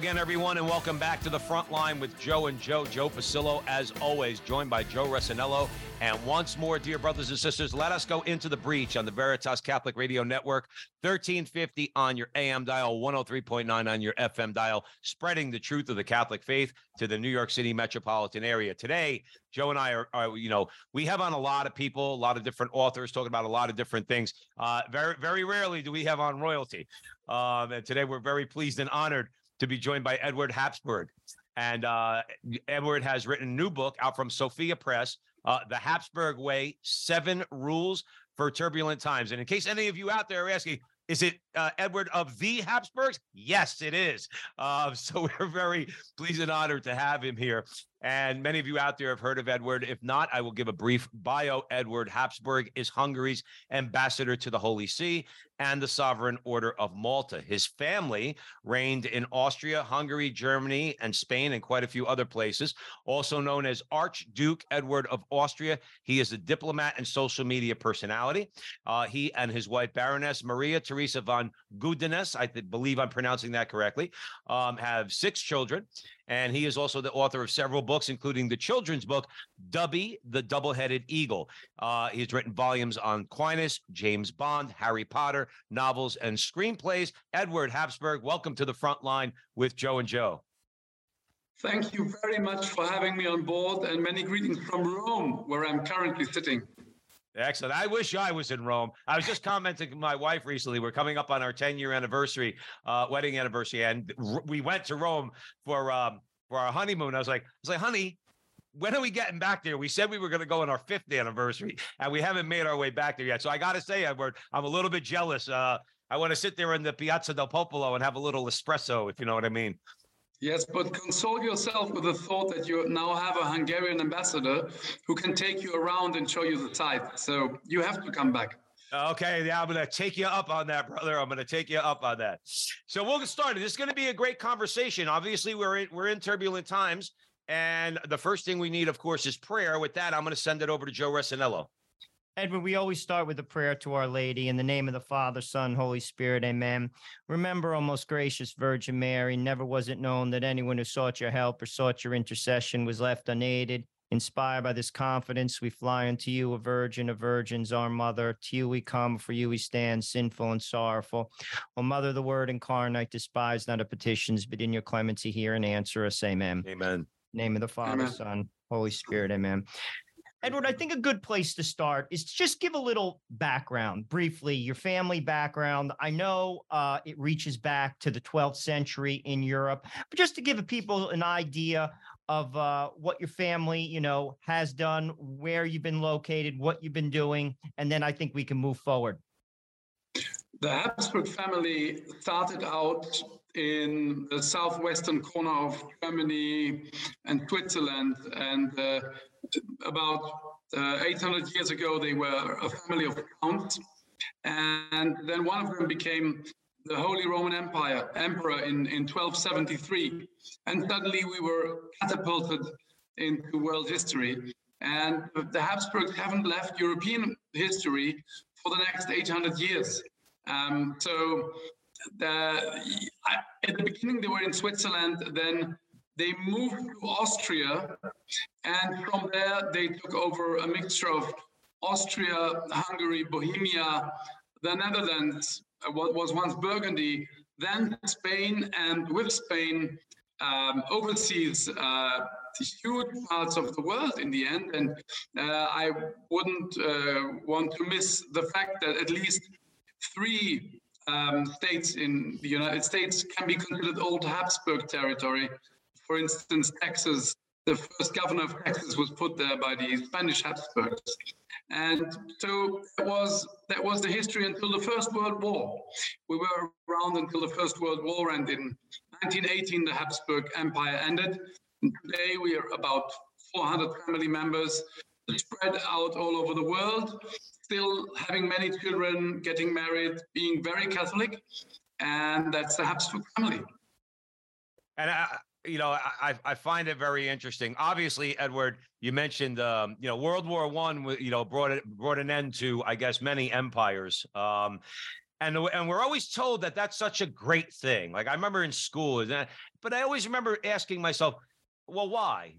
Again, everyone, and welcome back to the front line with Joe and Joe. Joe Pasillo, as always, joined by Joe Resinello. And once more, dear brothers and sisters, let us go into the breach on the Veritas Catholic Radio Network, 1350 on your AM dial, 103.9 on your FM dial, spreading the truth of the Catholic faith to the New York City metropolitan area. Today, Joe and I are, are you know, we have on a lot of people, a lot of different authors talking about a lot of different things. Uh, very, very rarely do we have on royalty. Um, and today we're very pleased and honored to be joined by Edward Habsburg. And uh, Edward has written a new book out from Sophia Press, uh, The Habsburg Way Seven Rules for Turbulent Times. And in case any of you out there are asking, is it uh, Edward of the Habsburgs? Yes, it is. Uh, so we're very pleased and honored to have him here. And many of you out there have heard of Edward. If not, I will give a brief bio. Edward Habsburg is Hungary's ambassador to the Holy See and the Sovereign Order of Malta. His family reigned in Austria, Hungary, Germany, and Spain, and quite a few other places. Also known as Archduke Edward of Austria, he is a diplomat and social media personality. Uh, he and his wife, Baroness Maria Teresa von Gudenus, I th- believe I'm pronouncing that correctly, um, have six children. And he is also the author of several books, including the children's book, Dubby, the Double Headed Eagle. Uh, he's written volumes on Aquinas, James Bond, Harry Potter, novels, and screenplays. Edward Habsburg, welcome to the front line with Joe and Joe. Thank you very much for having me on board, and many greetings from Rome, where I'm currently sitting. Excellent. I wish I was in Rome. I was just commenting to my wife recently. We're coming up on our 10 year anniversary, uh, wedding anniversary, and we went to Rome for um, for our honeymoon. I was like, I was like, honey, when are we getting back there? We said we were going to go on our fifth anniversary, and we haven't made our way back there yet. So I got to say, Edward, I'm a little bit jealous. Uh, I want to sit there in the Piazza del Popolo and have a little espresso, if you know what I mean. Yes, but console yourself with the thought that you now have a Hungarian ambassador who can take you around and show you the tithe. So you have to come back. Okay, yeah, I'm to take you up on that, brother. I'm to take you up on that. So we'll get started. This is to be a great conversation. Obviously, we're in, we're in turbulent times, and the first thing we need, of course, is prayer. With that, I'm to send it over to Joe Resinello. Edward, we always start with a prayer to Our Lady in the name of the Father, Son, Holy Spirit. Amen. Remember, O most gracious Virgin Mary, never was it known that anyone who sought your help or sought your intercession was left unaided. Inspired by this confidence, we fly unto you, a virgin of virgins, our mother. To you we come, for you we stand, sinful and sorrowful. O Mother, the Word incarnate, despise not our petitions, but in your clemency hear and answer us. Amen. Amen. Name of the Father, Amen. Son, Holy Spirit. Amen. Edward, I think a good place to start is to just give a little background, briefly, your family background. I know uh, it reaches back to the 12th century in Europe, but just to give people an idea of uh, what your family, you know, has done, where you've been located, what you've been doing, and then I think we can move forward. The Habsburg family started out in the southwestern corner of Germany and Switzerland. And uh, about uh, 800 years ago, they were a family of counts. And then one of them became the Holy Roman Empire emperor in, in 1273. And suddenly we were catapulted into world history. And the Habsburgs haven't left European history for the next 800 years. Um, so the, I, at the beginning they were in Switzerland, then they moved to Austria, and from there they took over a mixture of Austria, Hungary, Bohemia, the Netherlands, uh, what was once Burgundy, then Spain, and with Spain, um, overseas uh, huge parts of the world in the end. And uh, I wouldn't uh, want to miss the fact that at least three um, states in the United States can be considered old Habsburg territory. For instance, Texas, the first governor of Texas was put there by the Spanish Habsburgs. And so that was that was the history until the First World War. We were around until the First World War, and in 1918 the Habsburg Empire ended. And today we are about 400 family members spread out all over the world, still having many children, getting married, being very Catholic, and that's the Habsburg family. And you know, I I find it very interesting. Obviously, Edward, you mentioned, um, you know, World War One, you know, brought it brought an end to, I guess, many empires. Um, and and we're always told that that's such a great thing. Like I remember in school, but I always remember asking myself, well, why?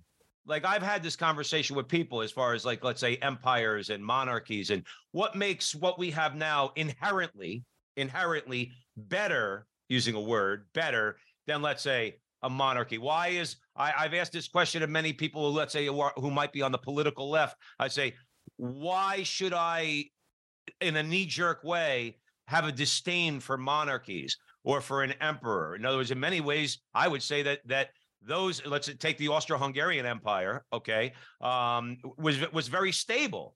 Like I've had this conversation with people as far as like let's say empires and monarchies and what makes what we have now inherently inherently better using a word better than let's say a monarchy? Why is I, I've asked this question of many people who let's say who, are, who might be on the political left. I say, why should I, in a knee jerk way, have a disdain for monarchies or for an emperor? In other words, in many ways, I would say that that those let's take the Austro-Hungarian Empire, okay, um, was was very stable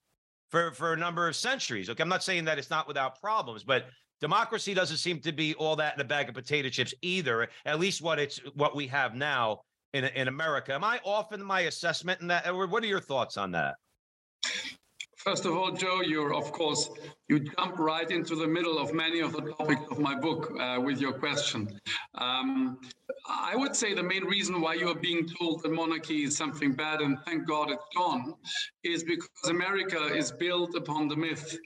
for for a number of centuries. Okay, I'm not saying that it's not without problems, but democracy doesn't seem to be all that in a bag of potato chips either. At least what it's what we have now in in America. Am I off in my assessment in that? Edward, what are your thoughts on that? First of all, Joe, you're of course you jump right into the middle of many of the topics of my book uh, with your question. Um, I would say the main reason why you are being told that monarchy is something bad and thank God it's gone is because America is built upon the myth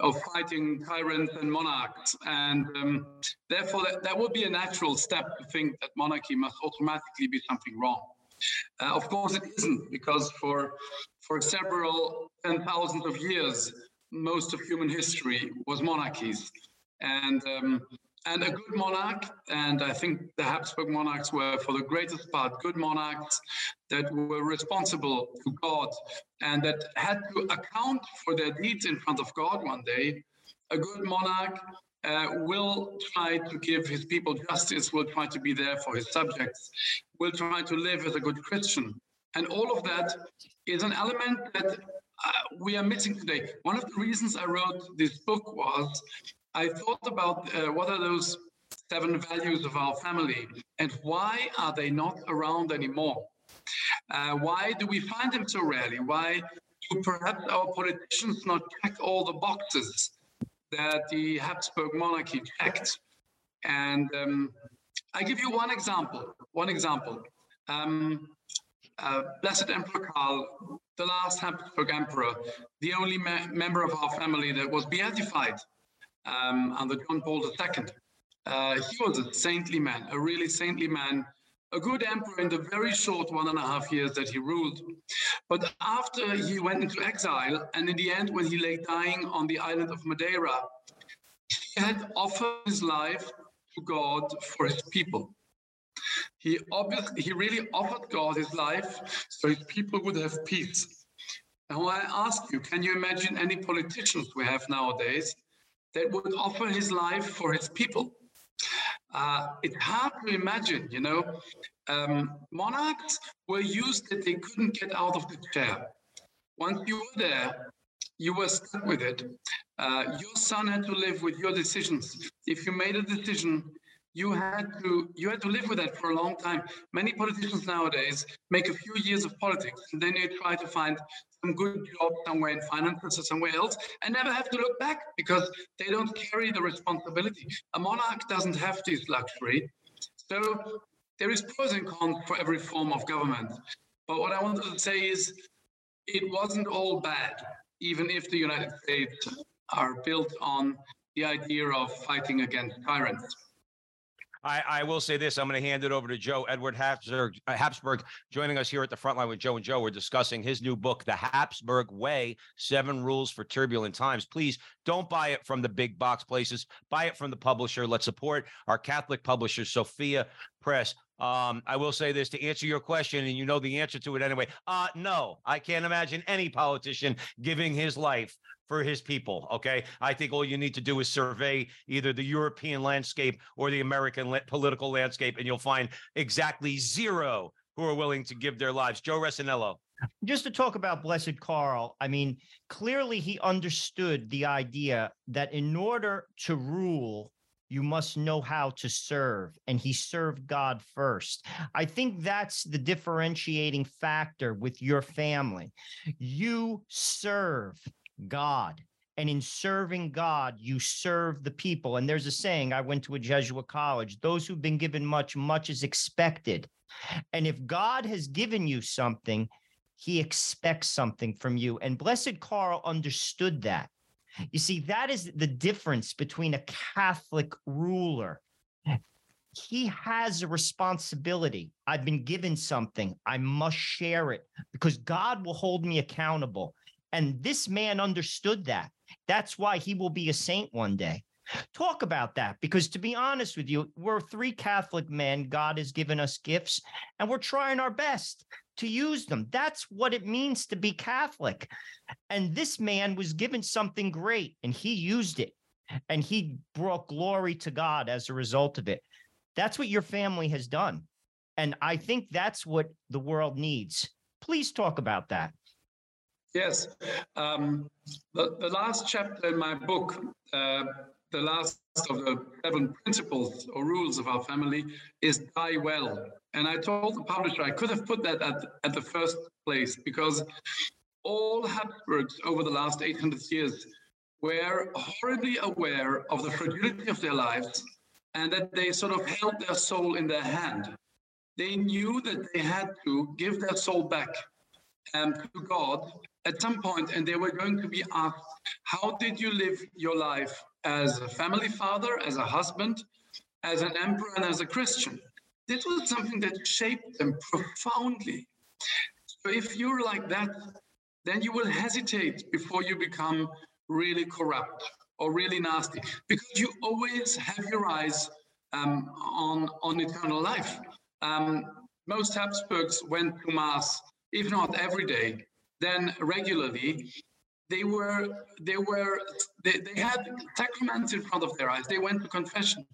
of fighting tyrants and monarchs. And um, therefore, that, that would be a natural step to think that monarchy must automatically be something wrong. Uh, of course, it isn't, because for, for several ten thousands of years, most of human history was monarchies. And um, and a good monarch, and I think the Habsburg monarchs were, for the greatest part, good monarchs that were responsible to God and that had to account for their deeds in front of God one day. A good monarch uh, will try to give his people justice, will try to be there for his subjects, will try to live as a good Christian. And all of that is an element that uh, we are missing today. One of the reasons I wrote this book was I thought about uh, what are those seven values of our family and why are they not around anymore? Uh, why do we find them so rarely? Why do perhaps our politicians not check all the boxes that the Habsburg monarchy checked? And um, I give you one example. One example. Um, uh, Blessed Emperor Karl, the last Habsburg emperor, the only me- member of our family that was beatified um, under John Paul II. Uh, he was a saintly man, a really saintly man, a good emperor in the very short one and a half years that he ruled. But after he went into exile, and in the end, when he lay dying on the island of Madeira, he had offered his life to God for his people. He obviously, he really offered God his life so his people would have peace. Now I ask you, can you imagine any politicians we have nowadays that would offer his life for his people. Uh, it's hard to imagine, you know. Um, monarchs were used that they couldn't get out of the chair. Once you were there, you were stuck with it. Uh, your son had to live with your decisions. If you made a decision, you had to you had to live with that for a long time. Many politicians nowadays make a few years of politics and then they try to find some good job somewhere in finance or somewhere else and never have to look back because they don't carry the responsibility. A monarch doesn't have this luxury. So there is pros and cons for every form of government. But what I wanted to say is it wasn't all bad, even if the United States are built on the idea of fighting against tyrants. I, I will say this. I'm going to hand it over to Joe Edward Habsburg, uh, Habsburg, joining us here at the front line with Joe and Joe. We're discussing his new book, The Habsburg Way Seven Rules for Turbulent Times. Please don't buy it from the big box places. Buy it from the publisher. Let's support our Catholic publisher, Sophia Press. Um, I will say this to answer your question, and you know the answer to it anyway. Uh, no, I can't imagine any politician giving his life for his people. Okay. I think all you need to do is survey either the European landscape or the American la- political landscape, and you'll find exactly zero who are willing to give their lives. Joe Resinello. Just to talk about Blessed Karl, I mean, clearly he understood the idea that in order to rule, you must know how to serve, and he served God first. I think that's the differentiating factor with your family. You serve God. And in serving God, you serve the people. And there's a saying I went to a Jesuit college those who've been given much, much is expected. And if God has given you something, he expects something from you. And Blessed Karl understood that. You see, that is the difference between a Catholic ruler. He has a responsibility. I've been given something. I must share it because God will hold me accountable. And this man understood that. That's why he will be a saint one day. Talk about that because, to be honest with you, we're three Catholic men. God has given us gifts and we're trying our best to use them. That's what it means to be Catholic. And this man was given something great and he used it and he brought glory to God as a result of it. That's what your family has done. And I think that's what the world needs. Please talk about that. Yes. Um, the, the last chapter in my book, uh, the last of the seven principles or rules of our family is die well. And I told the publisher I could have put that at, at the first place because all Habsburgs over the last 800 years were horribly aware of the fragility of their lives and that they sort of held their soul in their hand. They knew that they had to give their soul back um, to God at some point, and they were going to be asked, How did you live your life as a family father, as a husband, as an emperor, and as a Christian? This was something that shaped them profoundly. So if you're like that, then you will hesitate before you become really corrupt or really nasty because you always have your eyes um, on, on eternal life. Um, most Habsburgs went to Mass, if not every day, then regularly. They were, they were, they, they had sacraments in front of their eyes. They went to confession.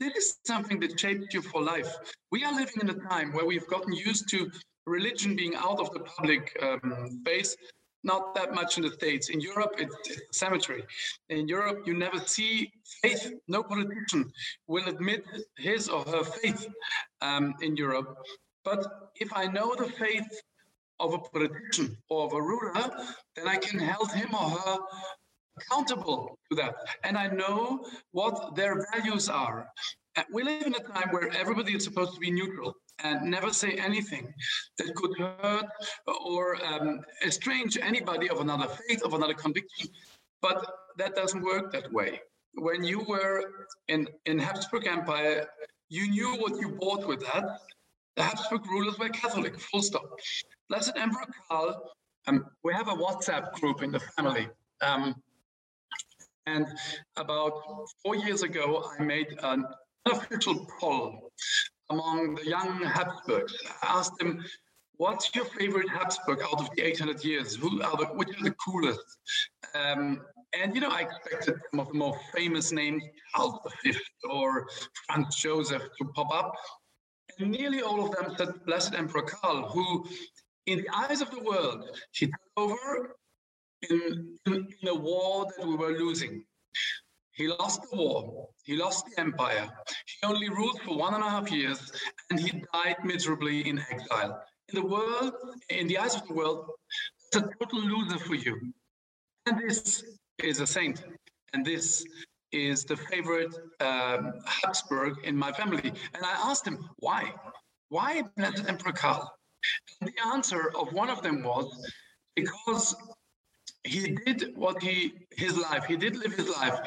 This is something that shaped you for life. We are living in a time where we've gotten used to religion being out of the public um, space not that much in the States. In Europe, it's, it's cemetery. In Europe, you never see faith. No politician will admit his or her faith um, in Europe. But if I know the faith of a politician or of a ruler, then I can hold him or her accountable to that. And I know what their values are. We live in a time where everybody is supposed to be neutral and never say anything that could hurt or um, estrange anybody of another faith, of another conviction. But that doesn't work that way. When you were in, in Habsburg Empire, you knew what you bought with that. The Habsburg rulers were Catholic, full stop. Blessed Emperor Karl, um, we have a WhatsApp group in the family. Um, and about four years ago, I made an official poll among the young Habsburgs. I asked them, what's your favorite Habsburg out of the 800 years? Who are the, which are the coolest? Um, and, you know, I expected some of the more famous names, Charles V or Franz Joseph, to pop up. Nearly all of them said Blessed Emperor Karl, who, in the eyes of the world, he took over in, in, in a war that we were losing. He lost the war. He lost the empire. He only ruled for one and a half years, and he died miserably in exile. In the world, in the eyes of the world, it's a total loser for you. And this is a saint. And this is the favorite um, Habsburg in my family. And I asked him, why? Why Blessed Emperor Karl? And the answer of one of them was because he did what he his life he did live his life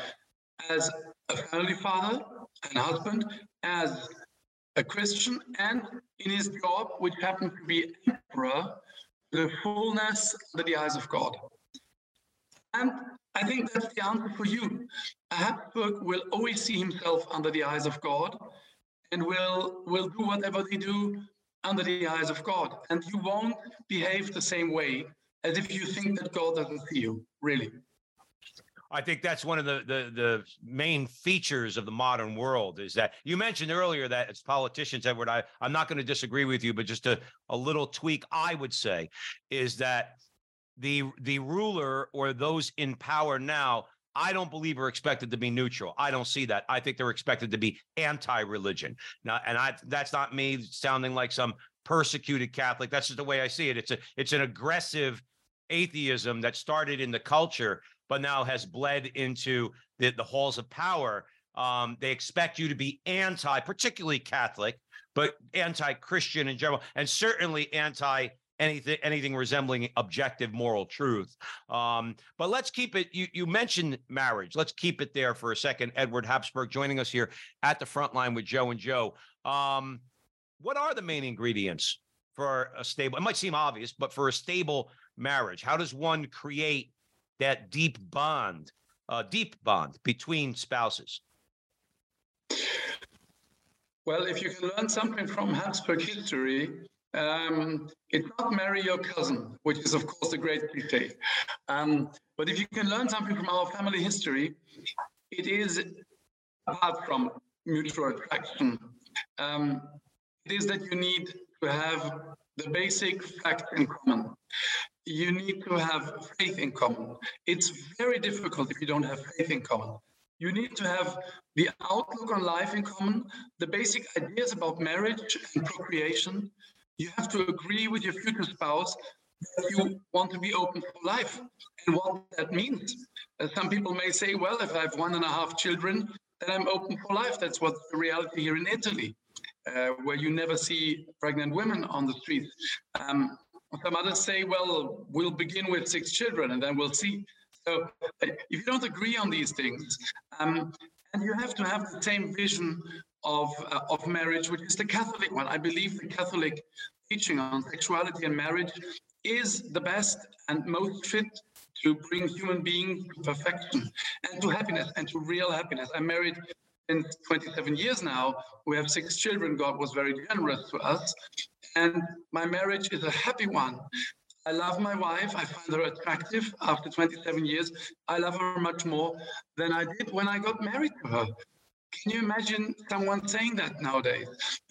as a family father and husband, as a Christian, and in his job, which happened to be emperor, the fullness under the eyes of God. And I think that's the answer for you. A Habsburg will always see himself under the eyes of God and will, will do whatever they do under the eyes of God. And you won't behave the same way as if you think that God doesn't see you, really. I think that's one of the, the the main features of the modern world is that you mentioned earlier that as politicians, Edward, I, I'm not going to disagree with you, but just a, a little tweak I would say is that the the ruler or those in power now I don't believe are expected to be neutral. I don't see that. I think they're expected to be anti-religion. Now, and I that's not me sounding like some persecuted Catholic. That's just the way I see it. It's a it's an aggressive atheism that started in the culture, but now has bled into the, the halls of power. Um, they expect you to be anti, particularly Catholic, but anti-Christian in general, and certainly anti anything anything resembling objective moral truth. Um, but let's keep it. You you mentioned marriage. Let's keep it there for a second. Edward Habsburg joining us here at the front line with Joe and Joe. Um, what are the main ingredients for a stable? It might seem obvious, but for a stable marriage, how does one create that deep bond, uh, deep bond between spouses? Well, if you can learn something from Habsburg history, um, it's not marry your cousin, which is, of course, a great cliche. Um, but if you can learn something from our family history, it is, apart from mutual attraction, um, it is that you need to have the basic fact in common. You need to have faith in common. It's very difficult if you don't have faith in common. You need to have the outlook on life in common, the basic ideas about marriage and procreation, you have to agree with your future spouse that you want to be open for life and what that means. Uh, some people may say, well, if I have one and a half children, then I'm open for life. That's what's the reality here in Italy, uh, where you never see pregnant women on the streets. Um, some others say, well, we'll begin with six children and then we'll see. So uh, if you don't agree on these things, um, and you have to have the same vision of, uh, of marriage, which is the Catholic one. I believe the Catholic teaching on sexuality and marriage is the best and most fit to bring human beings to perfection and to happiness and to real happiness. I'm married in 27 years now. We have six children. God was very generous to us. And my marriage is a happy one. I love my wife. I find her attractive after 27 years. I love her much more than I did when I got married to her. Can you imagine someone saying that nowadays?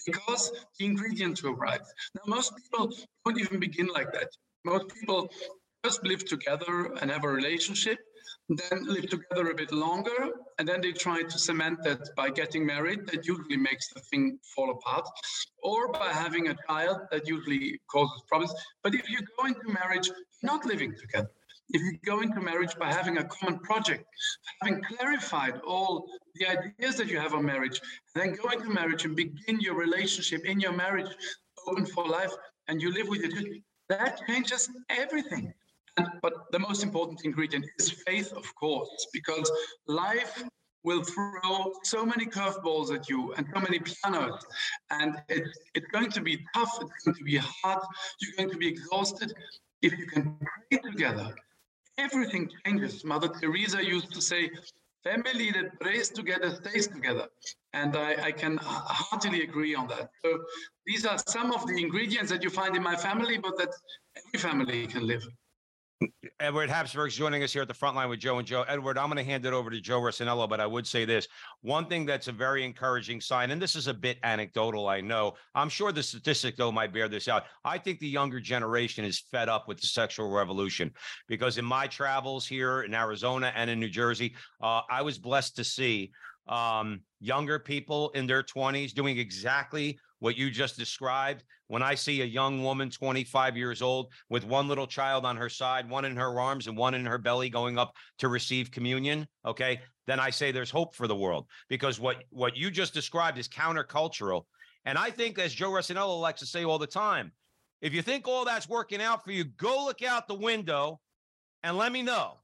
Because the ingredients were right. Now, most people don't even begin like that. Most people just live together and have a relationship, then live together a bit longer, and then they try to cement that by getting married. That usually makes the thing fall apart, or by having a child that usually causes problems. But if you go into marriage not living together, if you go into marriage by having a common project, having clarified all the ideas that you have on marriage, then go into marriage and begin your relationship in your marriage open for life, and you live with it, that changes everything. And, but the most important ingredient is faith, of course, because life will throw so many curveballs at you and so many pianos. And it, it's going to be tough, it's going to be hard, you're going to be exhausted. If you can pray together, everything changes. Mother Teresa used to say, family that prays together stays together. And I, I, can heartily agree on that. So these are some of the ingredients that you find in my family, but that every family can live. Edward Habsburg is joining us here at the front line with Joe and Joe. Edward, I'm going to hand it over to Joe Rossinello, but I would say this one thing that's a very encouraging sign, and this is a bit anecdotal, I know. I'm sure the statistic, though, might bear this out. I think the younger generation is fed up with the sexual revolution because in my travels here in Arizona and in New Jersey, uh, I was blessed to see um, younger people in their 20s doing exactly what you just described. When I see a young woman, 25 years old, with one little child on her side, one in her arms and one in her belly going up to receive communion, okay, then I say there's hope for the world because what, what you just described is countercultural. And I think, as Joe Rossinello likes to say all the time, if you think all that's working out for you, go look out the window and let me know.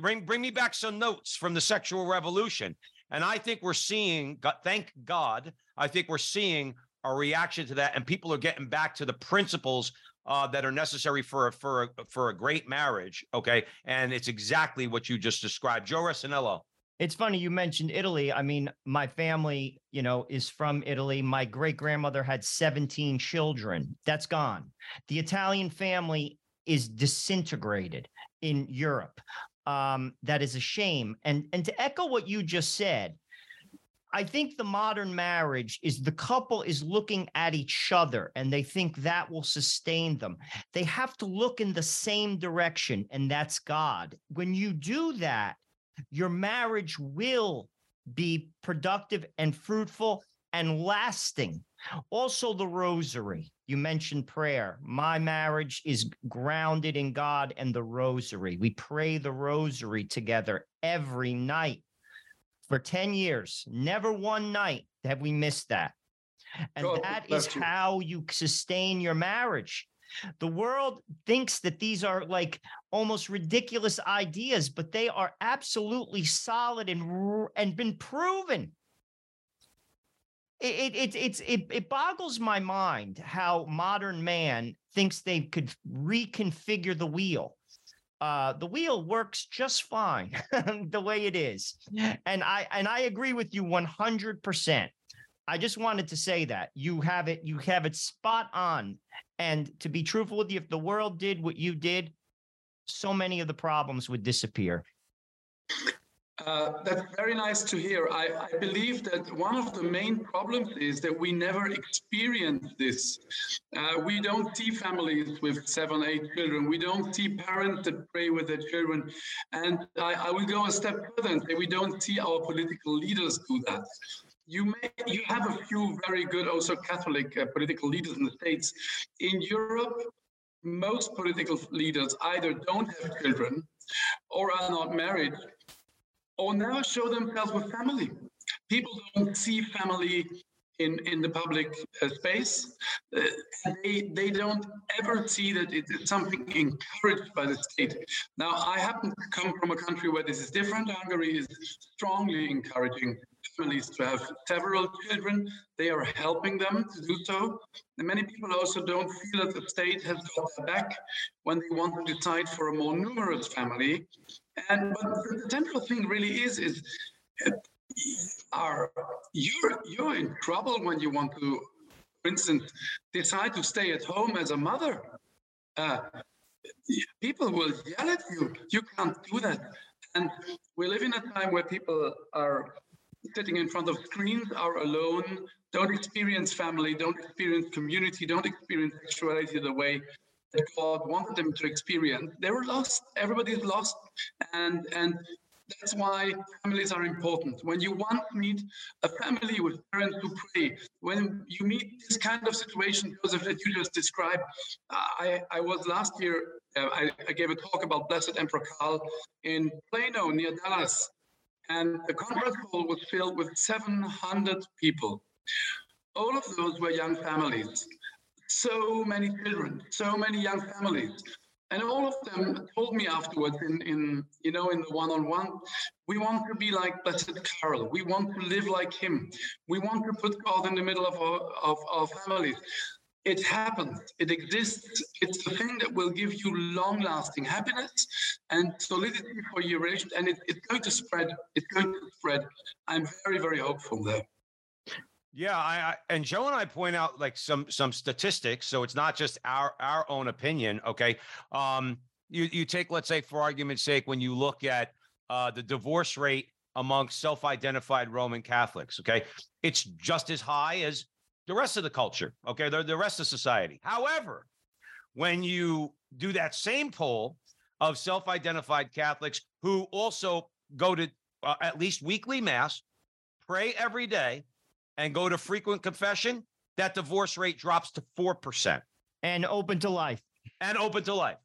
Bring, bring me back some notes from the sexual revolution. And I think we're seeing, thank God, I think we're seeing a reaction to that, and people are getting back to the principles uh, that are necessary for a, for a, for a great marriage. Okay, and it's exactly what you just described, Joe Rossinello. It's funny you mentioned Italy. I mean, my family, you know, is from Italy. My great grandmother had 17 children. That's gone. The Italian family is disintegrated in Europe. um, that is a shame. And and to echo what you just said, I think the modern marriage is the couple is looking at each other and they think that will sustain them. They have to look in the same direction, and that's God. When you do that, your marriage will be productive and fruitful and lasting. Also, the rosary. You mentioned prayer. My marriage is grounded in God and the rosary. We pray the rosary together every night for 10 years. Never one night have we missed that. And God that bless is you. how you sustain your marriage. The world thinks that these are like almost ridiculous ideas, but they are absolutely solid and and been proven. It it it it's it, it boggles my mind how modern man thinks they could reconfigure the wheel. Uh, the wheel works just fine the way it is, and I and I agree with you one hundred percent. I just wanted to say that you have it you have it spot on. And to be truthful with you, if the world did what you did, so many of the problems would disappear. Uh, that's very nice to hear. I, I believe that one of the main problems is that we never experience this. Uh, we don't see families with seven, eight children. We don't see parents that pray with their children. And I, I will go a step further and say we don't see our political leaders do that. You may you have a few very good also Catholic uh, political leaders in the states. In Europe, most political leaders either don't have children or are not married or never show themselves with family. People don't see family in, in the public uh, space. Uh, they, they don't ever see that it is something encouraged by the state. Now, I happen to come from a country where this is different. Hungary is strongly encouraging families to have several children. They are helping them to do so. And many people also don't feel that the state has got their back when they want to decide for a more numerous family. And but the central thing really is is are you're you're in trouble when you want to, for instance, decide to stay at home as a mother. Uh, people will yell at you. You can't do that. And we live in a time where people are sitting in front of screens, are alone, don't experience family, don't experience community, don't experience sexuality the way that God wanted them to experience. They were lost. Everybody's lost, and and that's why families are important. When you want to meet a family with parents who pray, when you meet this kind of situation, Joseph, that you just described, I, I was last year, uh, I, I gave a talk about Blessed Emperor Karl in Plano near Dallas. And the conference hall was filled with 700 people. All of those were young families so many children, so many young families. And all of them told me afterwards in, in you know, in the one-on-one, we want to be like Blessed Karl. We want to live like him. We want to put God in the middle of our, of our families. It happens. It exists. It's the thing that will give you long-lasting happiness and solidity for your relation. And it, it's going to spread. It's going to spread. I'm very, very hopeful there. Yeah, I, I and Joe and I point out like some some statistics, so it's not just our our own opinion. Okay, um, you you take let's say for argument's sake, when you look at uh, the divorce rate among self-identified Roman Catholics, okay, it's just as high as the rest of the culture. Okay, the the rest of society. However, when you do that same poll of self-identified Catholics who also go to uh, at least weekly mass, pray every day and go to frequent confession, that divorce rate drops to 4% And open to life. and open to life.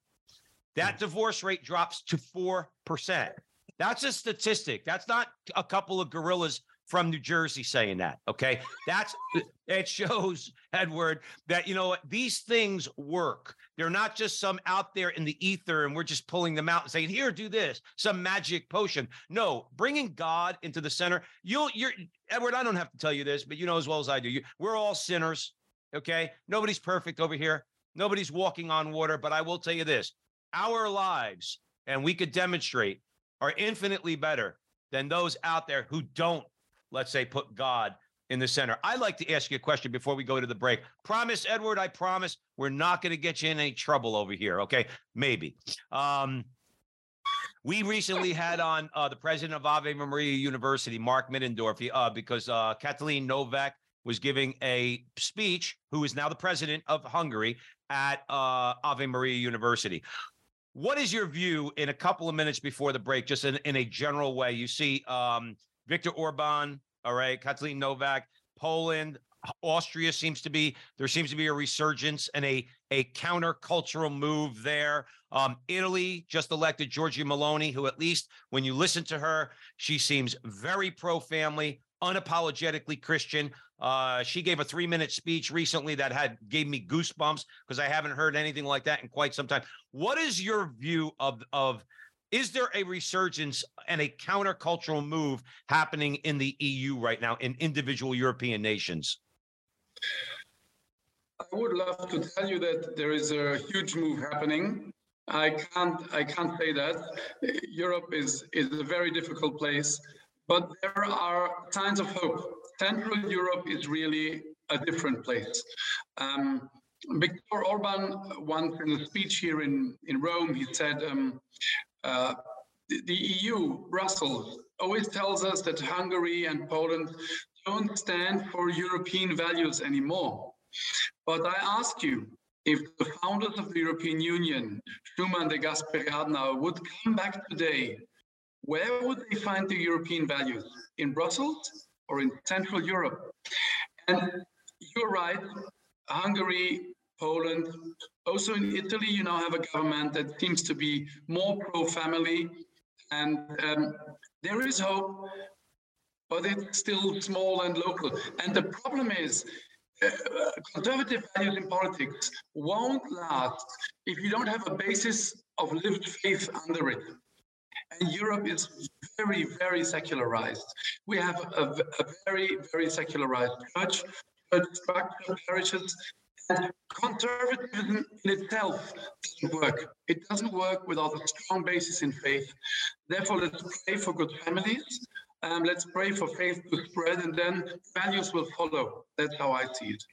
That mm. divorce rate drops to 4%. That's a statistic. That's not a couple of gorillas from New Jersey saying that. Okay. That's it shows, Edward, that you know what these things work. They're not just some out there in the ether and we're just pulling them out and saying, here, do this, some magic potion. No, bringing God into the center. You'll, you're, Edward, I don't have to tell you this, but you know as well as I do, you, we're all sinners. Okay. Nobody's perfect over here. Nobody's walking on water. But I will tell you this our lives, and we could demonstrate, are infinitely better than those out there who don't, let's say, put God in the center. I'd like to ask you a question before we go to the break. Promise, Edward, I promise we're not going to get you in any trouble over here. Okay. Maybe. Um, We recently had on uh, the president of Ave Maria University, Mark Middendorf, uh, because uh, Katalin Novák was giving a speech, who is now the president of Hungary at uh, Ave Maria University. What is your view in a couple of minutes before the break, just in, in a general way? You see um, Viktor Orban, all right, Katalin Novák, Poland, Austria seems to be there seems to be a resurgence and a a countercultural move there. Um, Italy just elected Giorgia Meloni, who at least when you listen to her, she seems very pro-family, unapologetically Christian. Uh, she gave a three-minute speech recently that had gave me goosebumps because I haven't heard anything like that in quite some time. What is your view of of is there a resurgence and a countercultural move happening in the EU right now in individual European nations? I would love to tell you that there is a huge move happening. I can't I can't say that. Europe is is a very difficult place, but there are signs of hope. Central Europe is really a different place. Um, Viktor Orban once in a speech here in, in Rome, he said, um, uh, the, the EU, Brussels, always tells us that Hungary and Poland don't stand for European values anymore. But I ask you, if the founders of the European Union, Schuman, de Gasperi, Adenauer, would come back today, where would they find the European values? In Brussels or in Central Europe? And you're right, Hungary, Poland, also in Italy, you now have a government that seems to be more pro-family, and um, there is hope, but it's still small and local. And the problem is, uh, conservative values in politics won't last if you don't have a basis of lived faith under it. And Europe is very, very secularized. We have a, a very, very secularized church, church structure, parishes, conservatism in itself doesn't work. It doesn't work without a strong basis in faith. Therefore, let's pray for good families. Um, let's pray for faith to spread, and then values will follow. That's how I see it.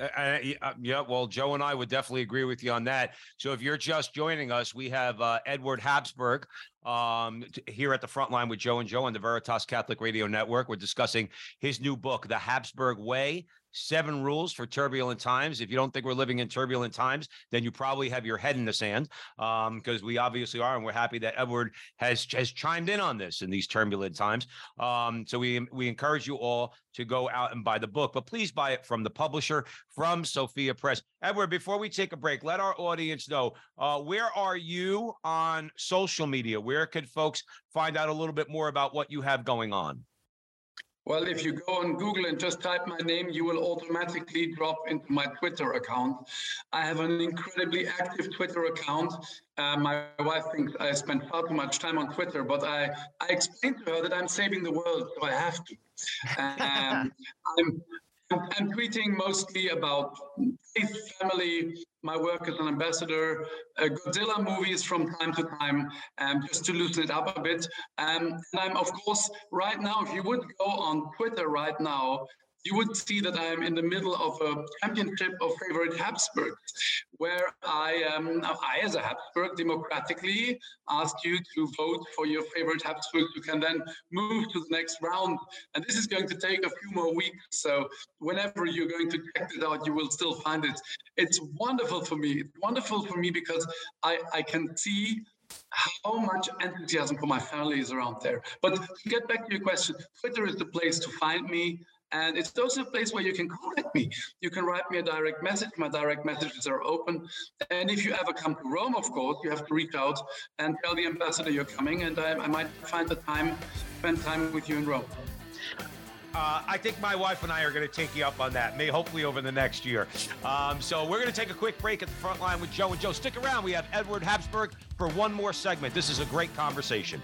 Uh, uh, yeah, well, Joe and I would definitely agree with you on that. So if you're just joining us, we have uh, Edward Habsburg um, here at the front line with Joe and Joe on the Veritas Catholic Radio Network. We're discussing his new book, The Habsburg Way seven rules for turbulent times. If you don't think we're living in turbulent times, then you probably have your head in the sand because um, we obviously are. And we're happy that Edward has, has chimed in on this in these turbulent times. Um, so we, we encourage you all to go out and buy the book, but please buy it from the publisher, from Sophia Press. Edward, before we take a break, let our audience know uh, where are you on social media? Where could folks find out a little bit more about what you have going on? Well, if you go on Google and just type my name, you will automatically drop into my Twitter account. I have an incredibly active Twitter account. Uh, my wife thinks I spend far too much time on Twitter, but I, I explained to her that I'm saving the world, so I have to. Um, I'm, I'm tweeting mostly about faith, family, my work as an ambassador, uh, Godzilla movies from time to time, um, just to loosen it up a bit. Um, and I'm, of course, right now, if you would go on Twitter right now, you would see that I am in the middle of a championship of favorite Habsburgs, where I, um, I as a Habsburg, democratically ask you to vote for your favorite Habsburg. You can then move to the next round. And this is going to take a few more weeks. So whenever you're going to check it out, you will still find it. It's wonderful for me. It's wonderful for me because I, I can see how much enthusiasm for my family is around there. But to get back to your question, Twitter is the place to find me. And it's also a place where you can contact me. You can write me a direct message. My direct messages are open. And if you ever come to Rome, of course, you have to reach out and tell the ambassador you're coming, and I, I might find the time, spend time with you in Rome. Uh, I think my wife and I are going to take you up on that, may hopefully over the next year. Um, so we're going to take a quick break at the front line with Joe and Joe. Stick around. We have Edward Habsburg for one more segment. This is a great conversation.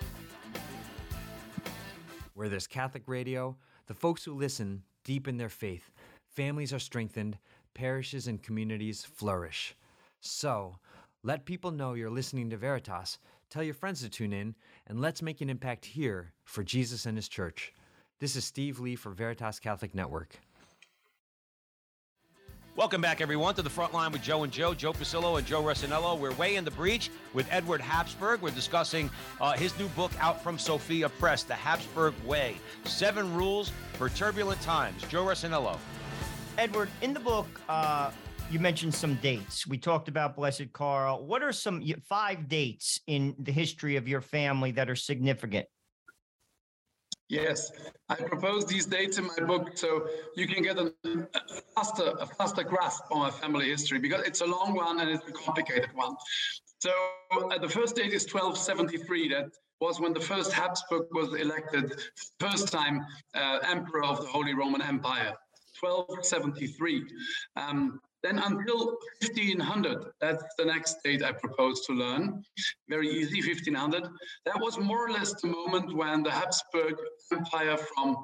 Where there's Catholic radio, the folks who listen deepen their faith, families are strengthened, parishes and communities flourish. So, let people know you're listening to Veritas, tell your friends to tune in, and let's make an impact here for Jesus and His church. This is Steve Lee for Veritas Catholic Network. Welcome back, everyone, to the front line with Joe and Joe, Joe Pasillo and Joe Resinello. We're way in the breach with Edward Habsburg. We're discussing uh, his new book out from Sophia Press, The Habsburg Way Seven Rules for Turbulent Times. Joe Resinello. Edward, in the book, uh, you mentioned some dates. We talked about Blessed Karl. What are some five dates in the history of your family that are significant? Yes, I propose these dates in my book so you can get a, faster, a faster grasp on my family history because it's a long one and it's a complicated one. So uh, the first date is 1273. That was when the first Habsburg was elected, first time uh, emperor of the Holy Roman Empire. 1273. Um, then until 1500, that's the next date I propose to learn. Very easy, 1500. That was more or less the moment when the Habsburg Empire from,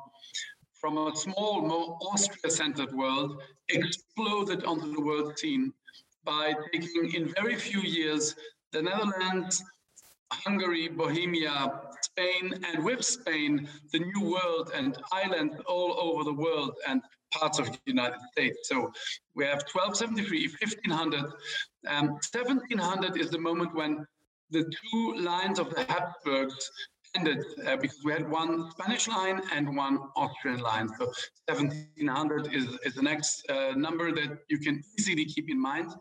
from a small, more Austria-centered world exploded onto the world scene by taking in very few years the Netherlands, Hungary, Bohemia, Spain, and with Spain, the New World and islands all over the world and parts of the United States. So we have 1273, 1500. Um, 1700 is the moment when the two lines of the Habsburgs ended uh, because we had one Spanish line and one Austrian line. So 1700 is, is the next uh, number that you can easily keep in mind.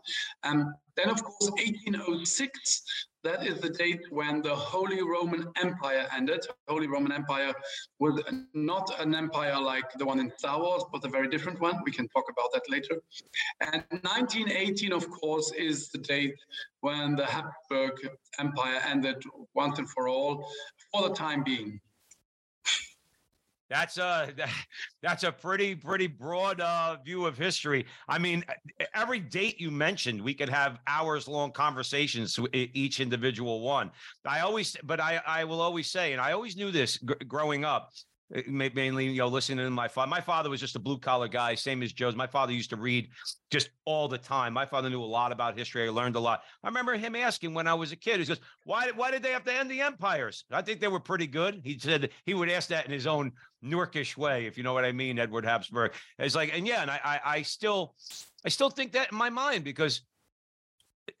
Um, then, of course, 1806 that is the date when the Holy Roman Empire ended. Holy Roman Empire was not an empire like the one in Star Wars, but a very different one. We can talk about that later. And 1918, of course, is the date when the Habsburg Empire ended once and for all, for the time being. That's a that's a pretty pretty broad uh, view of history. I mean, every date you mentioned, we could have hours long conversations with each individual one. I always, but I I will always say, and I always knew this g- growing up. Uh, mainly you know listening to my father my father was just a blue collar guy same as joe's. My father used to read just all the time. My father knew a lot about history. I learned a lot. I remember him asking when i was a kid he goes why, why did they have to end the empires? I think they were pretty good. He said he would ask that in his own newarkish way if you know what i mean edward habsburg. It's like and yeah and I, I i still i still think that in my mind because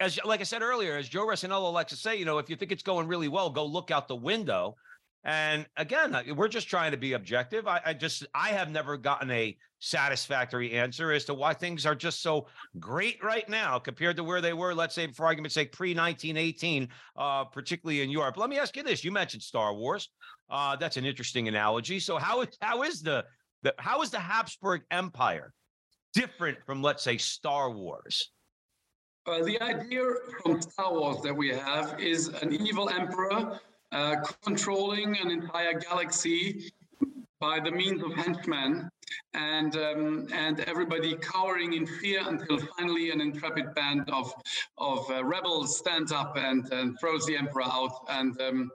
as like I said earlier, as Joe Resinello likes to say, you know, if you think it's going really well, go look out the window. And again, we're just trying to be objective. I, I, just, I have never gotten a satisfactory answer as to why things are just so great right now compared to where they were, let's say, for argument's sake, pre 1918, uh, particularly in Europe. Let me ask you this: You mentioned Star Wars. Uh, that's an interesting analogy. So how is how is the, the how is the Habsburg Empire different from, let's say, Star Wars? Uh, the idea from Star Wars that we have is an evil emperor uh, controlling an entire galaxy by the means of henchmen and um, and everybody cowering in fear until finally an intrepid band of of uh, rebels stands up and, and throws the emperor out and um,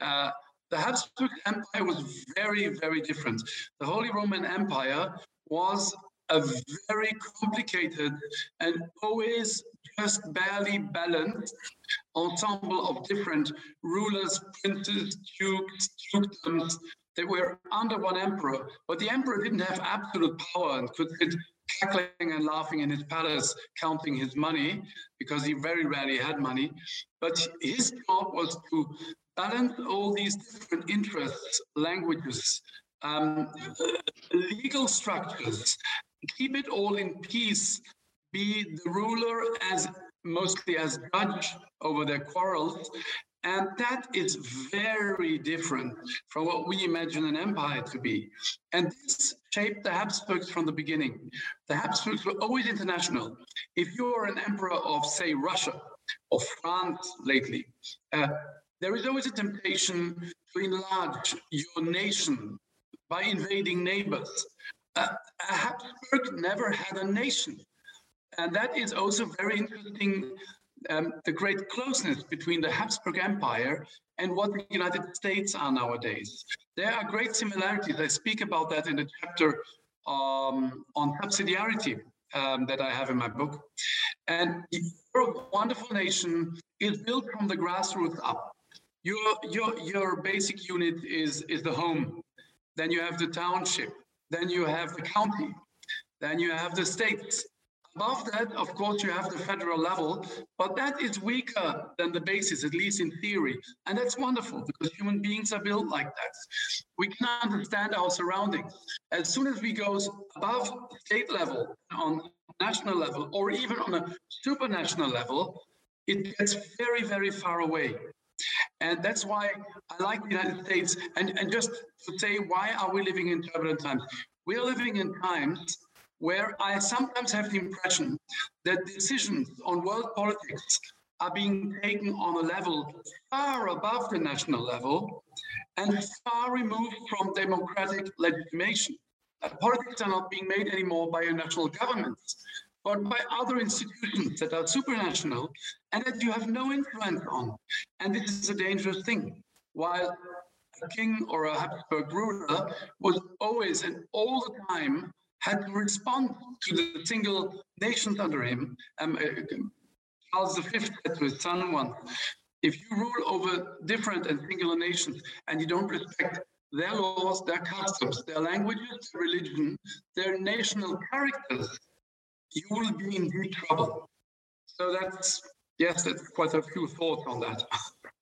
uh, the Habsburg Empire was very very different. The Holy Roman Empire was a very complicated and always just barely balanced ensemble of different rulers, princes, dukes, dukedoms that were under one emperor. But the emperor didn't have absolute power and could sit cackling and laughing in his palace, counting his money, because he very rarely had money. But his job was to balance all these different interests, languages, um, legal structures, keep it all in peace, be the ruler as mostly as judge over their quarrels. And that is very different from what we imagine an empire to be. And this shaped the Habsburgs from the beginning. The Habsburgs were always international. If you're an emperor of, say, Russia or France lately, uh, there is always a temptation to enlarge your nation by invading neighbors. Uh, Habsburg never had a nation. And that is also very interesting um, the great closeness between the Habsburg Empire and what the United States are nowadays. There are great similarities. I speak about that in the chapter um, on subsidiarity um, that I have in my book. And your wonderful nation is built from the grassroots up. Your, your, your basic unit is, is the home. Then you have the township. Then you have the county. Then you have the states Above that, of course, you have the federal level, but that is weaker than the basis, at least in theory. And that's wonderful because human beings are built like that. We can understand our surroundings. As soon as we go above state level, on national level, or even on a supranational level, it gets very, very far away. And that's why I like the United States. And, and just to say, why are we living in turbulent times? We are living in times where I sometimes have the impression that decisions on world politics are being taken on a level far above the national level and far removed from democratic legitimation. Uh, politics are not being made anymore by national government, but by other institutions that are supranational and that you have no influence on. And this is a dangerous thing. While a king or a Habsburg ruler was always and all the time had to respond to the single nations under him. Um, uh, Charles V said to his son if you rule over different and singular nations and you don't respect their laws, their customs, their languages, their religion, their national characters, you will be in deep trouble. So that's yes, that's quite a few thoughts on that.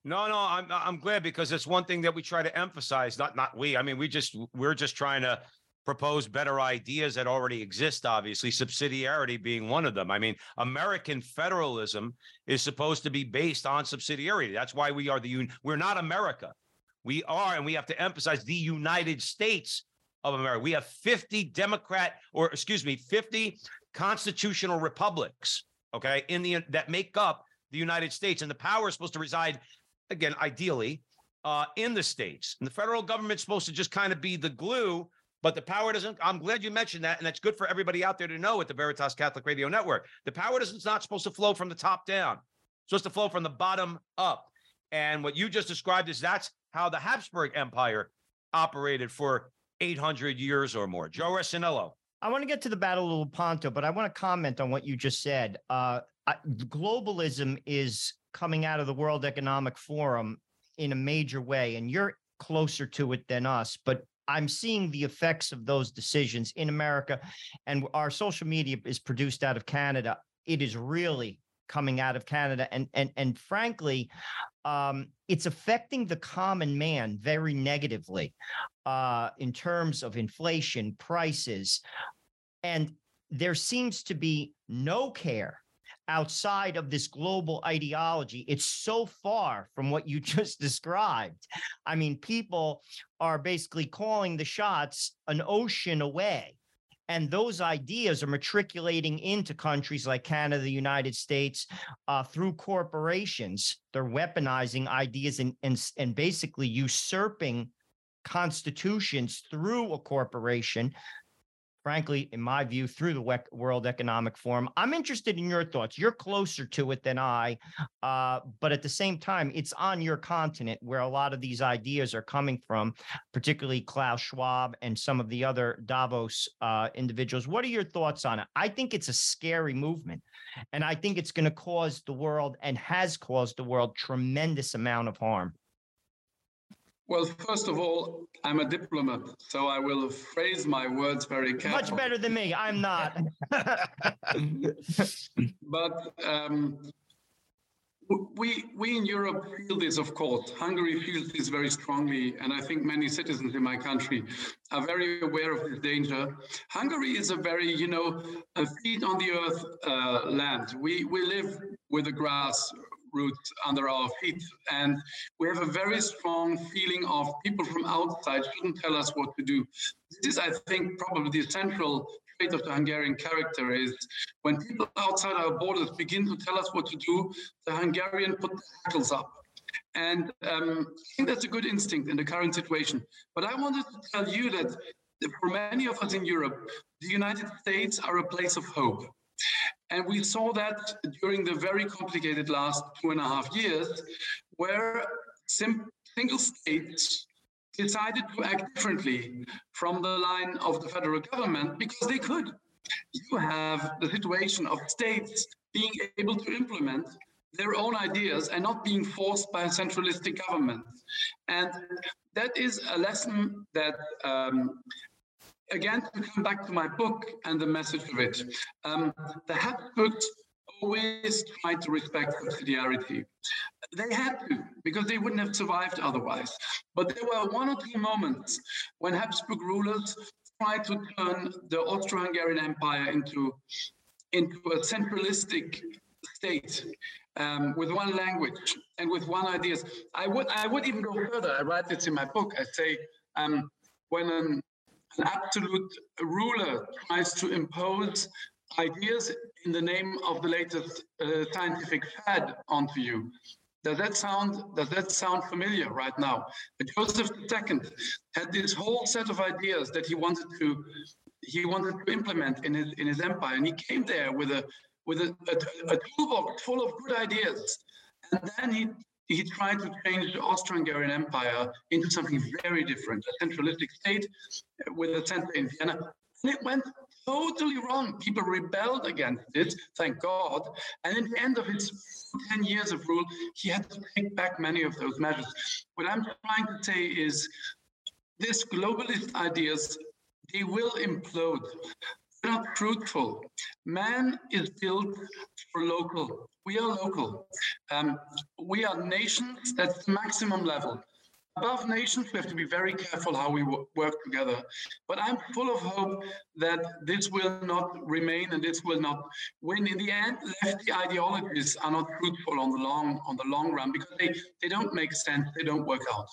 No, no, I'm I'm glad because it's one thing that we try to emphasize. Not not we. I mean, we just we're just trying to propose better ideas that already exist. Obviously, subsidiarity being one of them. I mean, American federalism is supposed to be based on subsidiarity. That's why we are the un- we're not America. We are, and we have to emphasize the United States of America. We have 50 Democrat, or excuse me, 50 constitutional republics, okay, in the that make up the United States, and the power is supposed to reside, again, ideally, uh, in the states. And the federal government's supposed to just kind of be the glue, but the power doesn't. I'm glad you mentioned that, and that's good for everybody out there to know at the Veritas Catholic Radio Network. The power doesn't. It's not supposed to flow from the top down. It's supposed to flow from the bottom up. And what you just described is that's how the Habsburg Empire operated for 800 years or more. Joe Resinello. I want to get to the Battle of Lepanto, but I want to comment on what you just said. Uh, globalism is coming out of the World Economic Forum in a major way, and you're closer to it than us. But I'm seeing the effects of those decisions in America, and our social media is produced out of Canada. It is really coming out of Canada, and and and frankly, um, it's affecting the common man very negatively uh, in terms of inflation, prices, and there seems to be no care outside of this global ideology. It's so far from what you just described. I mean, people are basically calling the shots an ocean away. And those ideas are matriculating into countries like Canada, the United States, uh, through corporations. They're weaponizing ideas and, and, and basically usurping constitutions through a corporation frankly, in my view, through the World Economic Forum. I'm interested in your thoughts. You're closer to it than I, uh, but at the same time, it's on your continent where a lot of these ideas are coming from, particularly Klaus Schwab and some of the other Davos uh, individuals. What are your thoughts on it? I think it's a scary movement, and I think it's going to cause the world and has caused the world tremendous amount of harm. Well, first of all, I'm a diplomat, so I will phrase my words very carefully. Much better than me. I'm not. but um, we we in Europe feel this, of course. Hungary feels this very strongly, and I think many citizens in my country are very aware of this danger. Hungary is a very, you know, a feet on the earth uh, land. We we live with the grass roots under our feet. And we have a very strong feeling of people from outside shouldn't tell us what to do. This is, I think, probably the central trait of the Hungarian character is when people outside our borders begin to tell us what to do, the Hungarian put the hackles up. And um, I think that's a good instinct in the current situation. But I wanted to tell you that for many of us in Europe, the United States are a place of hope. And we saw that during the very complicated last two and a half years, where sim- single states decided to act differently from the line of the federal government because they could. You have the situation of states being able to implement their own ideas and not being forced by a centralistic government. And that is a lesson that um, again, to come back to my book and the message of it, um, the Habsburgs always tried to respect subsidiarity. They had to, because they wouldn't have survived otherwise. But there were one or two moments when Habsburg rulers tried to turn the Austro-Hungarian Empire into, into a centralistic state um, with one language and with one ideas. I would I would even go further. I write this in my book. I say um, when an, an absolute ruler tries to impose ideas in the name of the latest uh, scientific fad onto you. Does that sound does that sound familiar right now? Joseph II had this whole set of ideas that he wanted to he wanted to implement in his in his empire, and he came there with a with a, a, a toolbox full of good ideas, and then he he tried to change the Austro-Hungarian Empire into something very different, a centralistic state uh, with a center in Vienna. And it went totally wrong. People rebelled against it, thank God. And in the end of his 10 years of rule, he had to take back many of those measures. What I'm trying to say is this globalist ideas, they will implode. Not fruitful. Man is built for local. We are local. Um, we are nations, that's the maximum level above nations, we have to be very careful how we work together. But I'm full of hope that this will not remain and this will not win. In the end, lefty ideologies are not fruitful on the long on the long run because they, they don't make sense, they don't work out.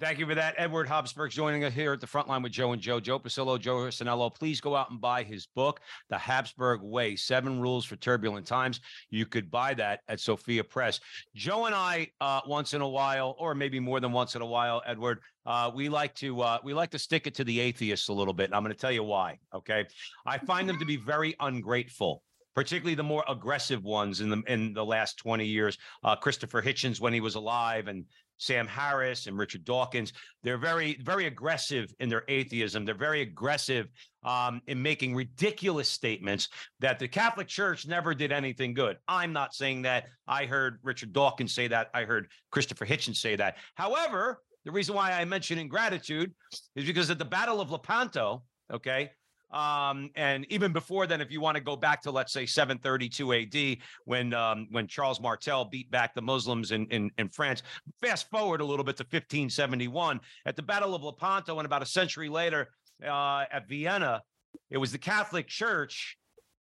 Thank you for that. Edward Habsburg joining us here at the front line with Joe and Joe. Joe Pasillo, Joe Rossinello. Please go out and buy his book, The Habsburg Way Seven Rules for Turbulent Times. You could buy that at Sophia Press. Joe and I, uh, once in a while, or maybe more than once in a while, Edward, uh, we like to uh, we like to stick it to the atheists a little bit. And I'm going to tell you why. Okay. I find them to be very ungrateful particularly the more aggressive ones in the in the last 20 years. Uh, Christopher Hitchens when he was alive, and Sam Harris and Richard Dawkins. They're very, very aggressive in their atheism. They're very aggressive um, in making ridiculous statements that the Catholic Church never did anything good. I'm not saying that. I heard Richard Dawkins say that. I heard Christopher Hitchens say that. However, the reason why I mention ingratitude is because at the Battle of Lepanto, okay, um, and even before then, if you want to go back to let's say 732 AD, when um, when Charles Martel beat back the Muslims in, in in France. Fast forward a little bit to 1571 at the Battle of Lepanto, and about a century later uh, at Vienna, it was the Catholic Church